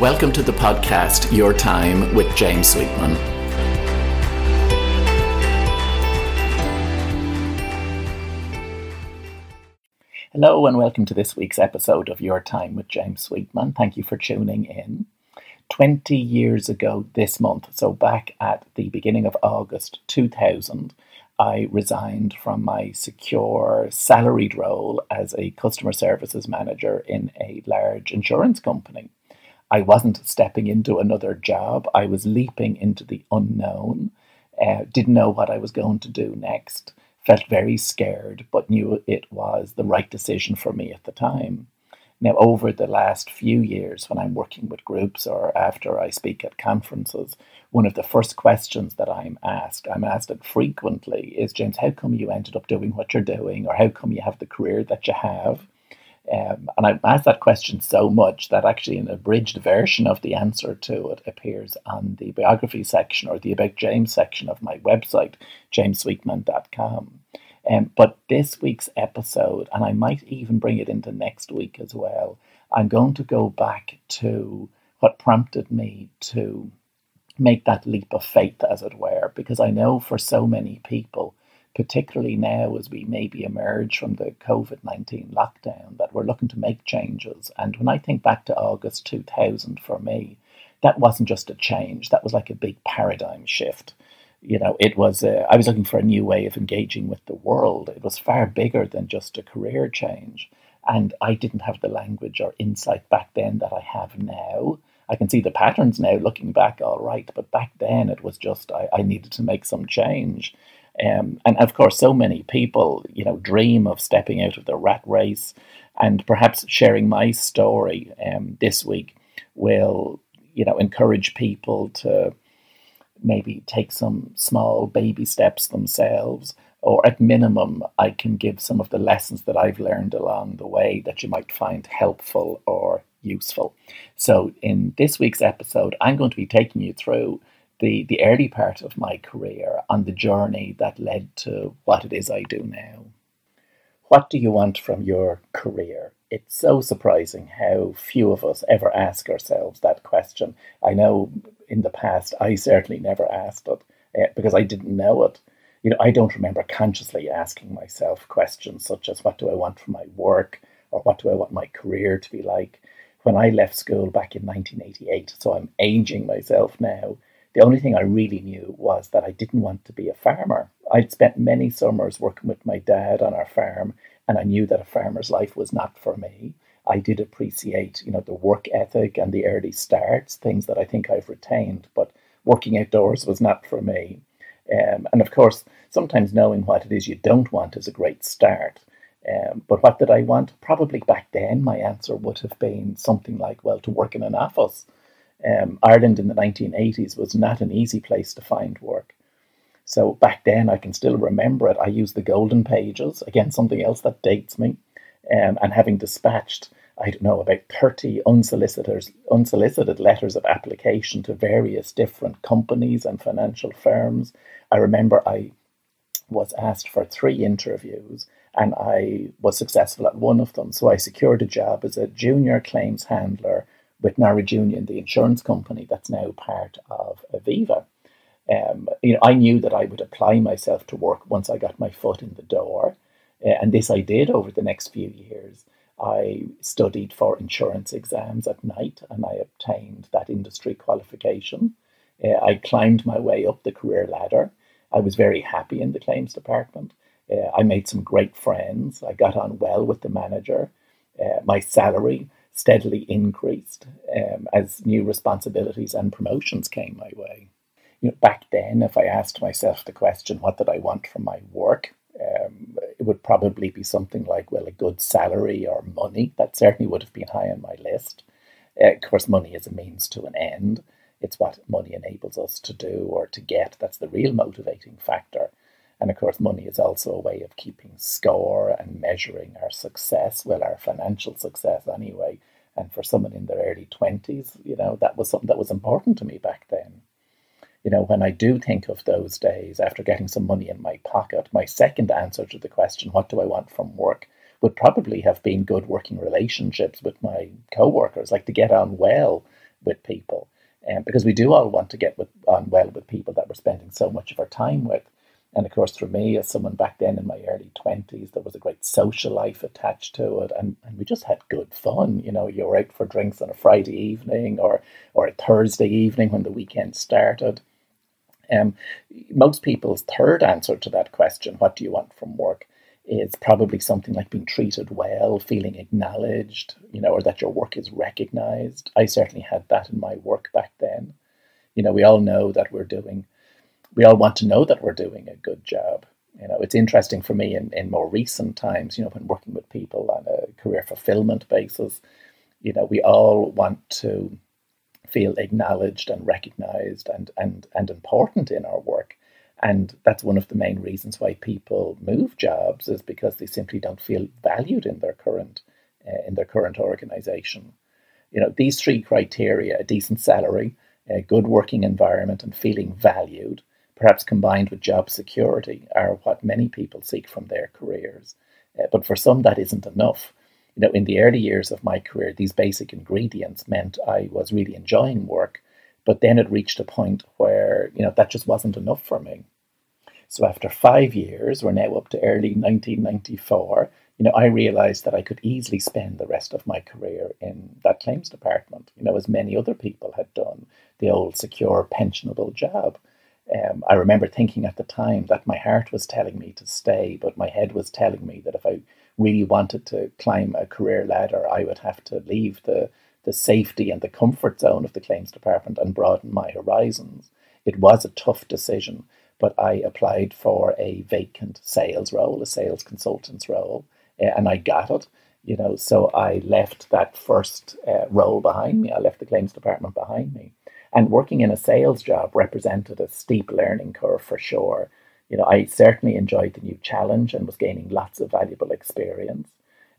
Welcome to the podcast Your Time with James Sweetman. Hello, and welcome to this week's episode of Your Time with James Sweetman. Thank you for tuning in. 20 years ago this month, so back at the beginning of August 2000, I resigned from my secure salaried role as a customer services manager in a large insurance company. I wasn't stepping into another job, I was leaping into the unknown, uh, didn't know what I was going to do next felt very scared, but knew it was the right decision for me at the time. Now, over the last few years, when I'm working with groups or after I speak at conferences, one of the first questions that I'm asked, I'm asked it frequently, is James, how come you ended up doing what you're doing, or how come you have the career that you have? Um, and I've asked that question so much that actually an abridged version of the answer to it appears on the biography section or the About James section of my website, jamessweetman.com. Um, but this week's episode, and I might even bring it into next week as well, I'm going to go back to what prompted me to make that leap of faith, as it were, because I know for so many people, particularly now as we maybe emerge from the COVID 19 lockdown, that we're looking to make changes. And when I think back to August 2000 for me, that wasn't just a change, that was like a big paradigm shift. You know, it was, uh, I was looking for a new way of engaging with the world. It was far bigger than just a career change. And I didn't have the language or insight back then that I have now. I can see the patterns now looking back, all right, but back then it was just I, I needed to make some change. Um, and of course, so many people, you know, dream of stepping out of the rat race, and perhaps sharing my story um, this week will, you know, encourage people to maybe take some small baby steps themselves, or at minimum, I can give some of the lessons that I've learned along the way that you might find helpful or useful. So, in this week's episode, I'm going to be taking you through the, the early part of my career on the journey that led to what it is I do now. What do you want from your career? It's so surprising how few of us ever ask ourselves that question. I know in the past I certainly never asked it uh, because I didn't know it. You know, I don't remember consciously asking myself questions such as what do I want from my work or what do I want my career to be like. When I left school back in 1988, so I'm aging myself now, the only thing I really knew was that I didn't want to be a farmer. I'd spent many summers working with my dad on our farm, and I knew that a farmer's life was not for me. I did appreciate, you know, the work ethic and the early starts, things that I think I've retained, but working outdoors was not for me. Um, and of course, sometimes knowing what it is you don't want is a great start. Um, but what did I want? Probably back then, my answer would have been something like, well, to work in an office um, Ireland in the 1980s was not an easy place to find work. So back then, I can still remember it. I used the golden pages, again, something else that dates me. Um, and having dispatched, I don't know, about 30 unsolicited, unsolicited letters of application to various different companies and financial firms. I remember I was asked for three interviews and I was successful at one of them. So I secured a job as a junior claims handler with Norwich Union, the insurance company that's now part of Aviva. Um, you know, I knew that I would apply myself to work once I got my foot in the door, uh, and this I did over the next few years. I studied for insurance exams at night, and I obtained that industry qualification. Uh, I climbed my way up the career ladder. I was very happy in the claims department. Uh, I made some great friends. I got on well with the manager. Uh, my salary steadily increased um, as new responsibilities and promotions came my way. You know, back then, if I asked myself the question, what did I want from my work? Um, it would probably be something like, well, a good salary or money. That certainly would have been high on my list. Uh, of course, money is a means to an end. It's what money enables us to do or to get. That's the real motivating factor. And of course, money is also a way of keeping score and measuring our success, well, our financial success anyway. And for someone in their early 20s, you know, that was something that was important to me back then. You know, when I do think of those days after getting some money in my pocket, my second answer to the question, what do I want from work, would probably have been good working relationships with my co workers, like to get on well, with people. Um, because we do all want to get with, on well with people that we're spending so much of our time with. And of course, for me, as someone back then in my early 20s, there was a great social life attached to it. And, and we just had good fun. You know, you were out for drinks on a Friday evening or, or a Thursday evening when the weekend started. Um, most people's third answer to that question, what do you want from work, is probably something like being treated well, feeling acknowledged, you know, or that your work is recognized. I certainly had that in my work back then. You know, we all know that we're doing, we all want to know that we're doing a good job. You know, it's interesting for me in, in more recent times, you know, when working with people on a career fulfillment basis, you know, we all want to feel acknowledged and recognized and, and, and important in our work. And that's one of the main reasons why people move jobs is because they simply don't feel valued in their current uh, in their current organization. You know, these three criteria, a decent salary, a good working environment and feeling valued, perhaps combined with job security, are what many people seek from their careers. Uh, but for some that isn't enough you know, in the early years of my career, these basic ingredients meant I was really enjoying work. But then it reached a point where, you know, that just wasn't enough for me. So after five years, we're now up to early 1994, you know, I realized that I could easily spend the rest of my career in that claims department, you know, as many other people had done, the old secure pensionable job. Um, I remember thinking at the time that my heart was telling me to stay, but my head was telling me that if I really wanted to climb a career ladder, I would have to leave the, the safety and the comfort zone of the claims department and broaden my horizons. It was a tough decision, but I applied for a vacant sales role, a sales consultant's role, eh, and I got it. You know, so I left that first uh, role behind me. I left the claims department behind me, and working in a sales job represented a steep learning curve for sure you know, I certainly enjoyed the new challenge and was gaining lots of valuable experience.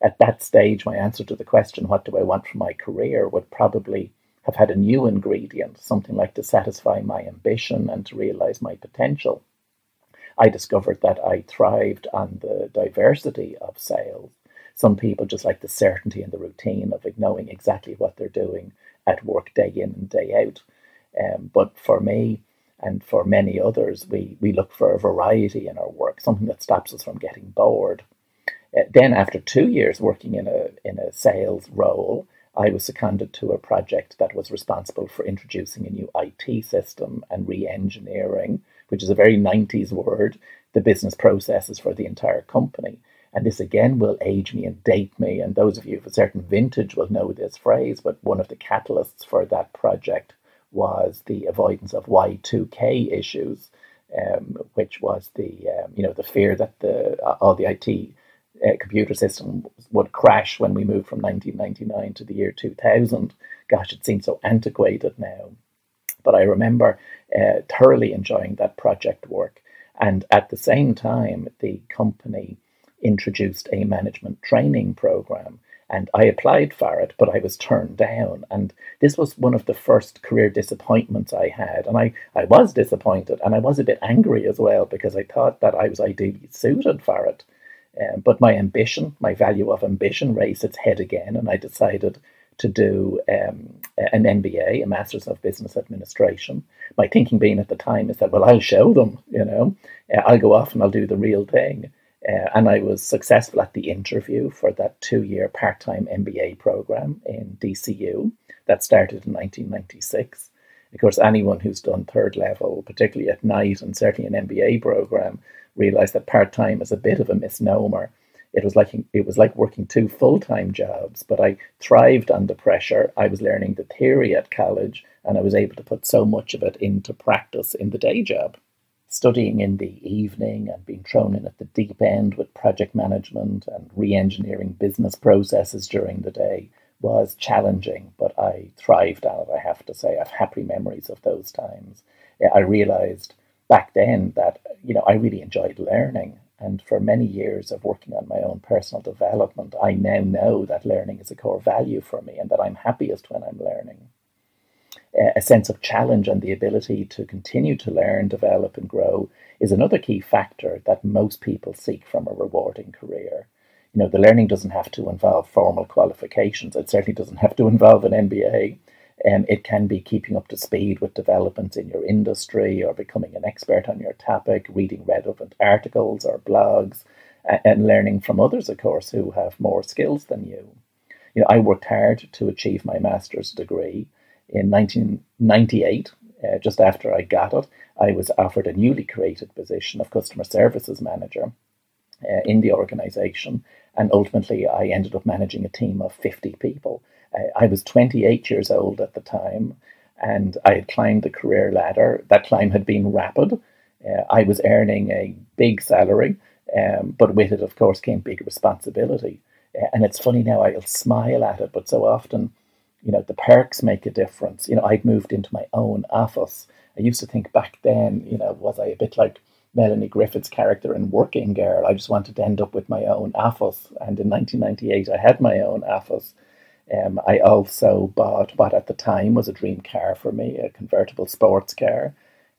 At that stage, my answer to the question, what do I want from my career, would probably have had a new ingredient, something like to satisfy my ambition and to realize my potential. I discovered that I thrived on the diversity of sales. Some people just like the certainty and the routine of knowing exactly what they're doing at work day in and day out. Um, but for me, and for many others, we, we look for a variety in our work, something that stops us from getting bored. Uh, then, after two years working in a, in a sales role, I was seconded to a project that was responsible for introducing a new IT system and re engineering, which is a very 90s word, the business processes for the entire company. And this again will age me and date me. And those of you of a certain vintage will know this phrase, but one of the catalysts for that project was the avoidance of Y2K issues, um, which was the um, you know the fear that the uh, all the IT uh, computer system would crash when we moved from 1999 to the year 2000. Gosh, it seems so antiquated now. But I remember uh, thoroughly enjoying that project work. And at the same time, the company introduced a management training program and I applied for it, but I was turned down. And this was one of the first career disappointments I had. And I, I was disappointed and I was a bit angry as well because I thought that I was ideally suited for it. Um, but my ambition, my value of ambition, raised its head again, and I decided to do um, an MBA, a Master's of Business Administration. My thinking being at the time is that, well, I'll show them, you know, uh, I'll go off and I'll do the real thing. Uh, and I was successful at the interview for that two year part time MBA program in DCU that started in 1996. Of course, anyone who's done third level, particularly at night, and certainly an MBA program, realized that part time is a bit of a misnomer. It was like it was like working two full time jobs, but I thrived under pressure. I was learning the theory at college, and I was able to put so much of it into practice in the day job studying in the evening and being thrown in at the deep end with project management and re engineering business processes during the day was challenging, but I thrived on it, I have to say. I have happy memories of those times. I realized back then that, you know, I really enjoyed learning. And for many years of working on my own personal development, I now know that learning is a core value for me and that I'm happiest when I'm learning a sense of challenge and the ability to continue to learn, develop, and grow is another key factor that most people seek from a rewarding career. You know, the learning doesn't have to involve formal qualifications. It certainly doesn't have to involve an MBA. Um, it can be keeping up to speed with developments in your industry or becoming an expert on your topic, reading relevant articles or blogs, and learning from others, of course, who have more skills than you. You know, I worked hard to achieve my master's degree. In 1998, uh, just after I got it, I was offered a newly created position of customer services manager uh, in the organization. And ultimately, I ended up managing a team of 50 people. Uh, I was 28 years old at the time, and I had climbed the career ladder. That climb had been rapid. Uh, I was earning a big salary, um, but with it, of course, came big responsibility. Uh, and it's funny now, I'll smile at it, but so often, you know, the perks make a difference. You know, I'd moved into my own office. I used to think back then, you know, was I a bit like Melanie Griffith's character in Working Girl? I just wanted to end up with my own office. And in 1998, I had my own office. Um, I also bought what at the time was a dream car for me, a convertible sports car,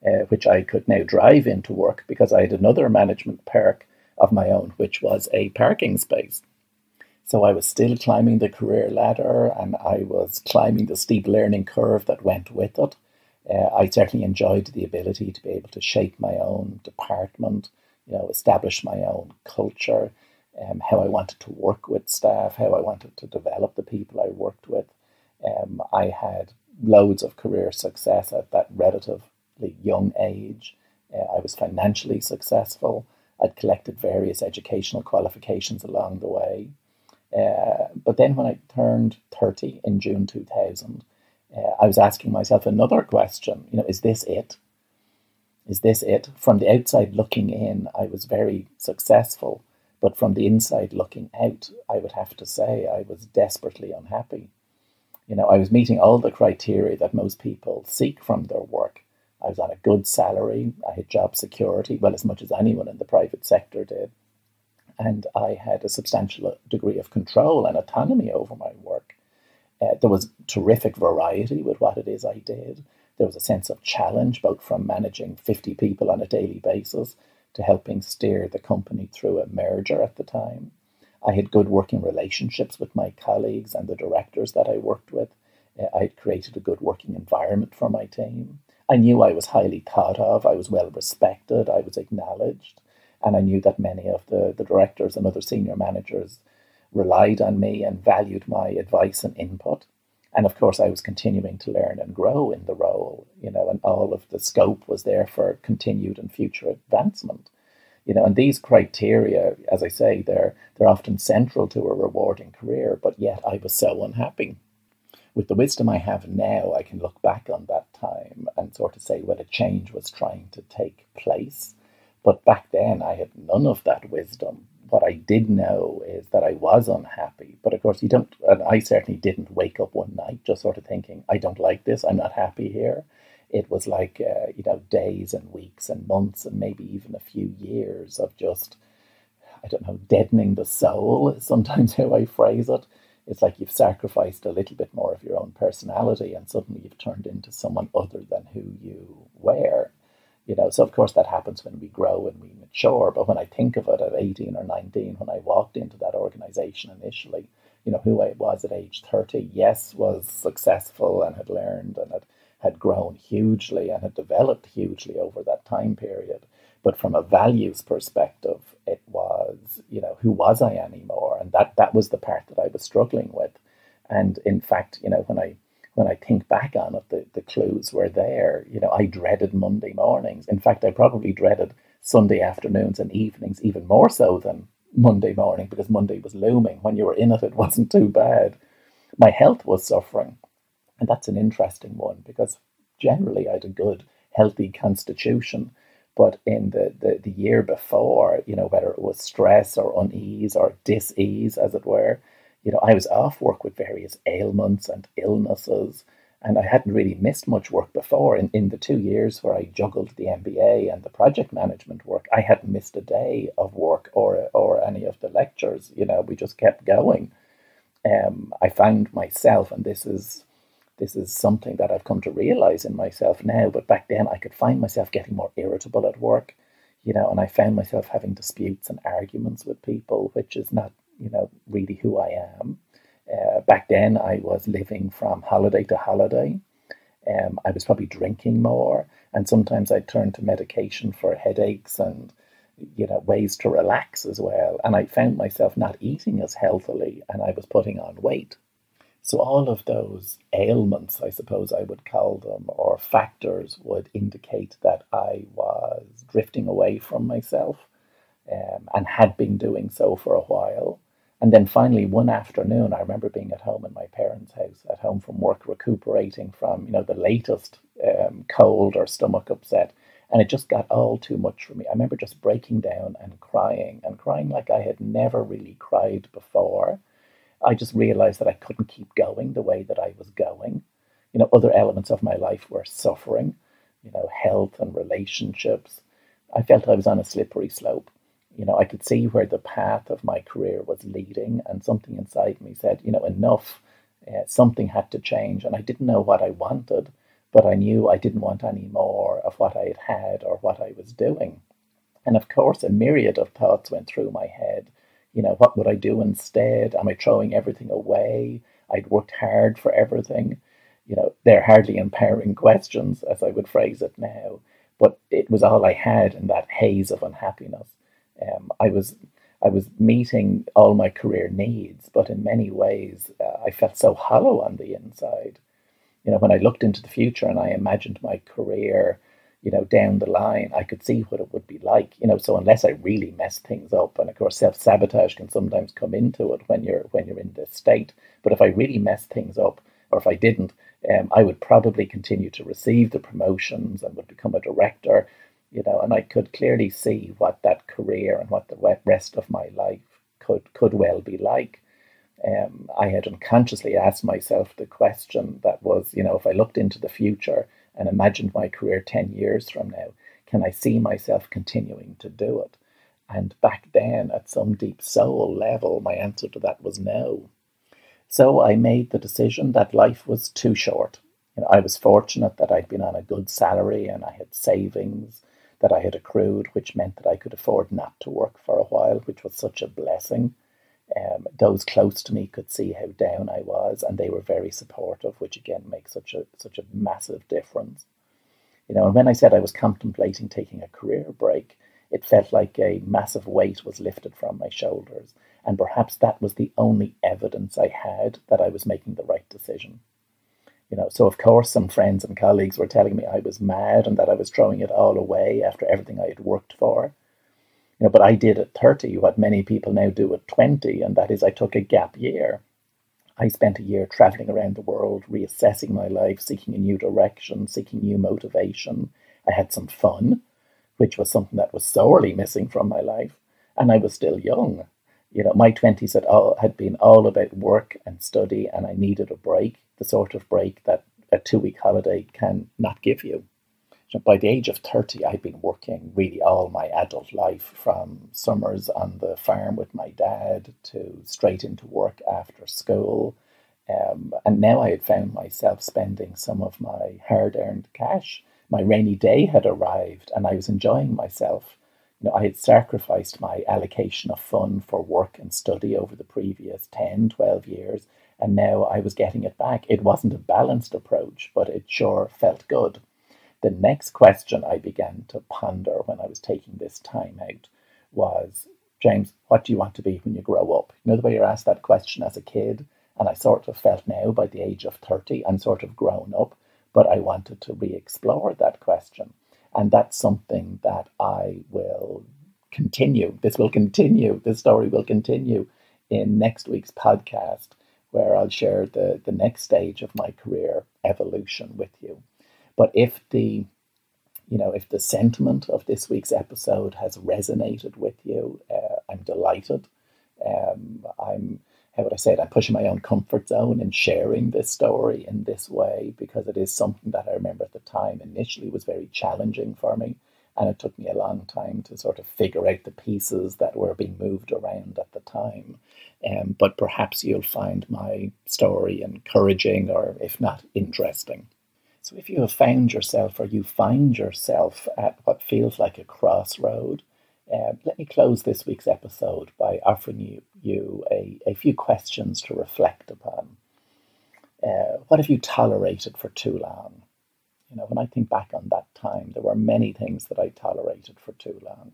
uh, which I could now drive into work because I had another management perk of my own, which was a parking space. So I was still climbing the career ladder and I was climbing the steep learning curve that went with it. Uh, I certainly enjoyed the ability to be able to shape my own department, you know, establish my own culture, um, how I wanted to work with staff, how I wanted to develop the people I worked with. Um, I had loads of career success at that relatively young age. Uh, I was financially successful. I'd collected various educational qualifications along the way. Uh, but then when I turned 30 in June 2000, uh, I was asking myself another question. You know, is this it? Is this it? From the outside looking in, I was very successful. But from the inside looking out, I would have to say I was desperately unhappy. You know, I was meeting all the criteria that most people seek from their work. I was on a good salary. I had job security, well, as much as anyone in the private sector did. And I had a substantial degree of control and autonomy over my work. Uh, there was terrific variety with what it is I did. There was a sense of challenge, both from managing 50 people on a daily basis to helping steer the company through a merger at the time. I had good working relationships with my colleagues and the directors that I worked with. Uh, I had created a good working environment for my team. I knew I was highly thought of, I was well respected, I was acknowledged, and I knew that many of the, the directors and other senior managers relied on me and valued my advice and input. And of course, I was continuing to learn and grow in the role, you know, and all of the scope was there for continued and future advancement. You know, and these criteria, as I say, they're they're often central to a rewarding career, but yet I was so unhappy with the wisdom I have now, I can look back on that time and sort of say, well, a change was trying to take place. But back then, I had none of that wisdom. What I did know is that I was unhappy. But of course, you don't, and I certainly didn't wake up one night just sort of thinking, I don't like this, I'm not happy here. It was like, uh, you know, days and weeks and months and maybe even a few years of just, I don't know, deadening the soul, sometimes how I phrase it it's like you've sacrificed a little bit more of your own personality and suddenly you've turned into someone other than who you were. You know, so of course that happens when we grow and we mature. But when I think of it at 18 or 19, when I walked into that organization initially, you know, who I was at age 30, yes, was successful and had learned and had, had grown hugely and had developed hugely over that time period. But from a values perspective, it was, you know, who was I anymore? And that that was the part that I was struggling with. And in fact, you know, when I when I think back on it, the, the clues were there. You know, I dreaded Monday mornings. In fact, I probably dreaded Sunday afternoons and evenings even more so than Monday morning because Monday was looming. When you were in it, it wasn't too bad. My health was suffering. And that's an interesting one because generally I had a good, healthy constitution. But in the, the, the year before, you know, whether it was stress or unease or dis-ease, as it were, you know, I was off work with various ailments and illnesses, and I hadn't really missed much work before. In, in the two years where I juggled the MBA and the project management work, I hadn't missed a day of work or or any of the lectures. You know, we just kept going. Um, I found myself, and this is this is something that I've come to realize in myself now. But back then, I could find myself getting more irritable at work, you know, and I found myself having disputes and arguments with people, which is not, you know, really who I am. Uh, back then, I was living from holiday to holiday. Um, I was probably drinking more, and sometimes I'd turn to medication for headaches and you know ways to relax as well. And I found myself not eating as healthily, and I was putting on weight. So all of those ailments, I suppose I would call them, or factors, would indicate that I was drifting away from myself, um, and had been doing so for a while. And then finally, one afternoon, I remember being at home in my parents' house, at home from work, recuperating from you know the latest um, cold or stomach upset, and it just got all too much for me. I remember just breaking down and crying, and crying like I had never really cried before. I just realized that I couldn't keep going the way that I was going. You know, other elements of my life were suffering. You know, health and relationships. I felt I was on a slippery slope you know, I could see where the path of my career was leading, and something inside me said, you know, enough. Uh, something had to change, and I didn't know what I wanted, but I knew I didn't want any more of what I had had or what I was doing. And of course, a myriad of thoughts went through my head. You know, what would I do instead? Am I throwing everything away? I'd worked hard for everything. You know, they're hardly empowering questions, as I would phrase it now, but it was all I had in that haze of unhappiness. Um, I was I was meeting all my career needs, but in many ways uh, I felt so hollow on the inside. You know, when I looked into the future and I imagined my career, you know, down the line, I could see what it would be like. You know, so unless I really mess things up, and of course self sabotage can sometimes come into it when you're when you're in this state. But if I really messed things up, or if I didn't, um, I would probably continue to receive the promotions and would become a director you know, and I could clearly see what that career and what the rest of my life could could well be like. Um, I had unconsciously asked myself the question that was, you know, if I looked into the future and imagined my career 10 years from now, can I see myself continuing to do it? And back then, at some deep soul level, my answer to that was no. So I made the decision that life was too short. You know, I was fortunate that I'd been on a good salary and I had savings that I had accrued, which meant that I could afford not to work for a while, which was such a blessing. Um, those close to me could see how down I was, and they were very supportive, which again makes such a such a massive difference. You know, and when I said I was contemplating taking a career break, it felt like a massive weight was lifted from my shoulders, and perhaps that was the only evidence I had that I was making the right decision. You know, so of course some friends and colleagues were telling me I was mad and that I was throwing it all away after everything I had worked for. You know, but I did at 30 what many people now do at 20, and that is I took a gap year. I spent a year traveling around the world, reassessing my life, seeking a new direction, seeking new motivation. I had some fun, which was something that was sorely missing from my life, and I was still young. You know, my 20s had, all, had been all about work and study, and I needed a break the sort of break that a two week holiday can not give you. So by the age of 30, I'd been working really all my adult life from summers on the farm with my dad to straight into work after school. Um, and now I had found myself spending some of my hard earned cash. My rainy day had arrived and I was enjoying myself. You know, I had sacrificed my allocation of fun for work and study over the previous 10, 12 years and now I was getting it back. It wasn't a balanced approach, but it sure felt good. The next question I began to ponder when I was taking this time out was, James, what do you want to be when you grow up? You know the way you're asked that question as a kid? And I sort of felt now, by the age of 30, I'm sort of grown up, but I wanted to re explore that question. And that's something that I will continue. This will continue. This story will continue in next week's podcast where I'll share the, the next stage of my career evolution with you. But if the you know, if the sentiment of this week's episode has resonated with you, uh, I'm delighted. Um, I'm, how would I say it? I'm pushing my own comfort zone in sharing this story in this way because it is something that I remember at the time initially was very challenging for me. And it took me a long time to sort of figure out the pieces that were being moved around at the time. Um, but perhaps you'll find my story encouraging or, if not, interesting. So, if you have found yourself or you find yourself at what feels like a crossroad, uh, let me close this week's episode by offering you, you a, a few questions to reflect upon. Uh, what have you tolerated for too long? You know, when I think back on that time, there were many things that I tolerated for too long.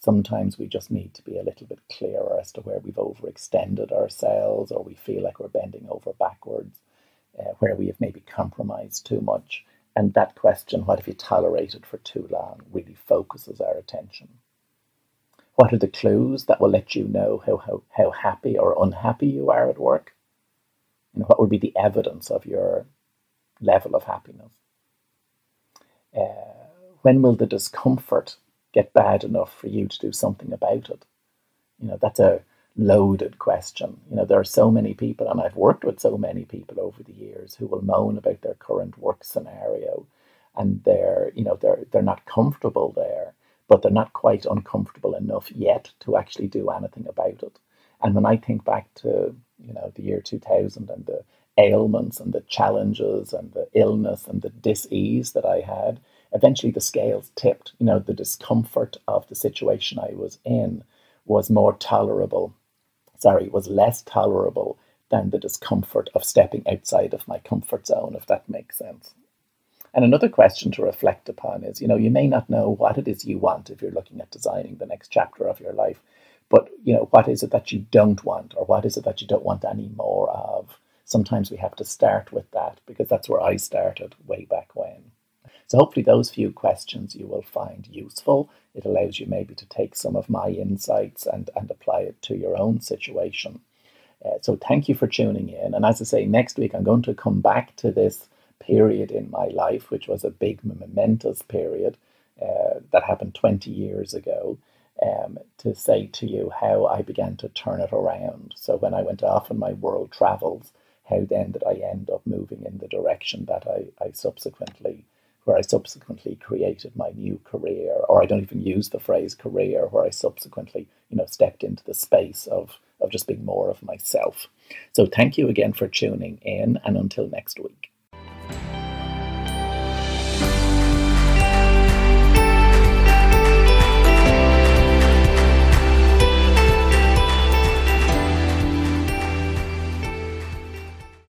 Sometimes we just need to be a little bit clearer as to where we've overextended ourselves or we feel like we're bending over backwards, uh, where we have maybe compromised too much. And that question, what have you tolerated for too long, really focuses our attention. What are the clues that will let you know how, how, how happy or unhappy you are at work? And what would be the evidence of your level of happiness? Uh, when will the discomfort get bad enough for you to do something about it? You know, that's a loaded question. You know, there are so many people, and I've worked with so many people over the years who will moan about their current work scenario, and they're, you know, they're they're not comfortable there, but they're not quite uncomfortable enough yet to actually do anything about it. And when I think back to, you know, the year 2000 and the ailments and the challenges and the illness and the dis-ease that I had, eventually the scales tipped. You know, the discomfort of the situation I was in was more tolerable sorry, was less tolerable than the discomfort of stepping outside of my comfort zone, if that makes sense. And another question to reflect upon is you know, you may not know what it is you want if you're looking at designing the next chapter of your life, but you know, what is it that you don't want, or what is it that you don't want any more of? Sometimes we have to start with that because that's where I started way back when. So hopefully those few questions you will find useful. It allows you maybe to take some of my insights and, and apply it to your own situation. Uh, so thank you for tuning in. And as I say, next week I'm going to come back to this period in my life, which was a big momentous period uh, that happened 20 years ago, um, to say to you how I began to turn it around. So when I went off on my world travels, how then did I end up moving in the direction that I, I subsequently where I subsequently created my new career, or I don't even use the phrase career, where I subsequently, you know, stepped into the space of, of just being more of myself. So thank you again for tuning in, and until next week.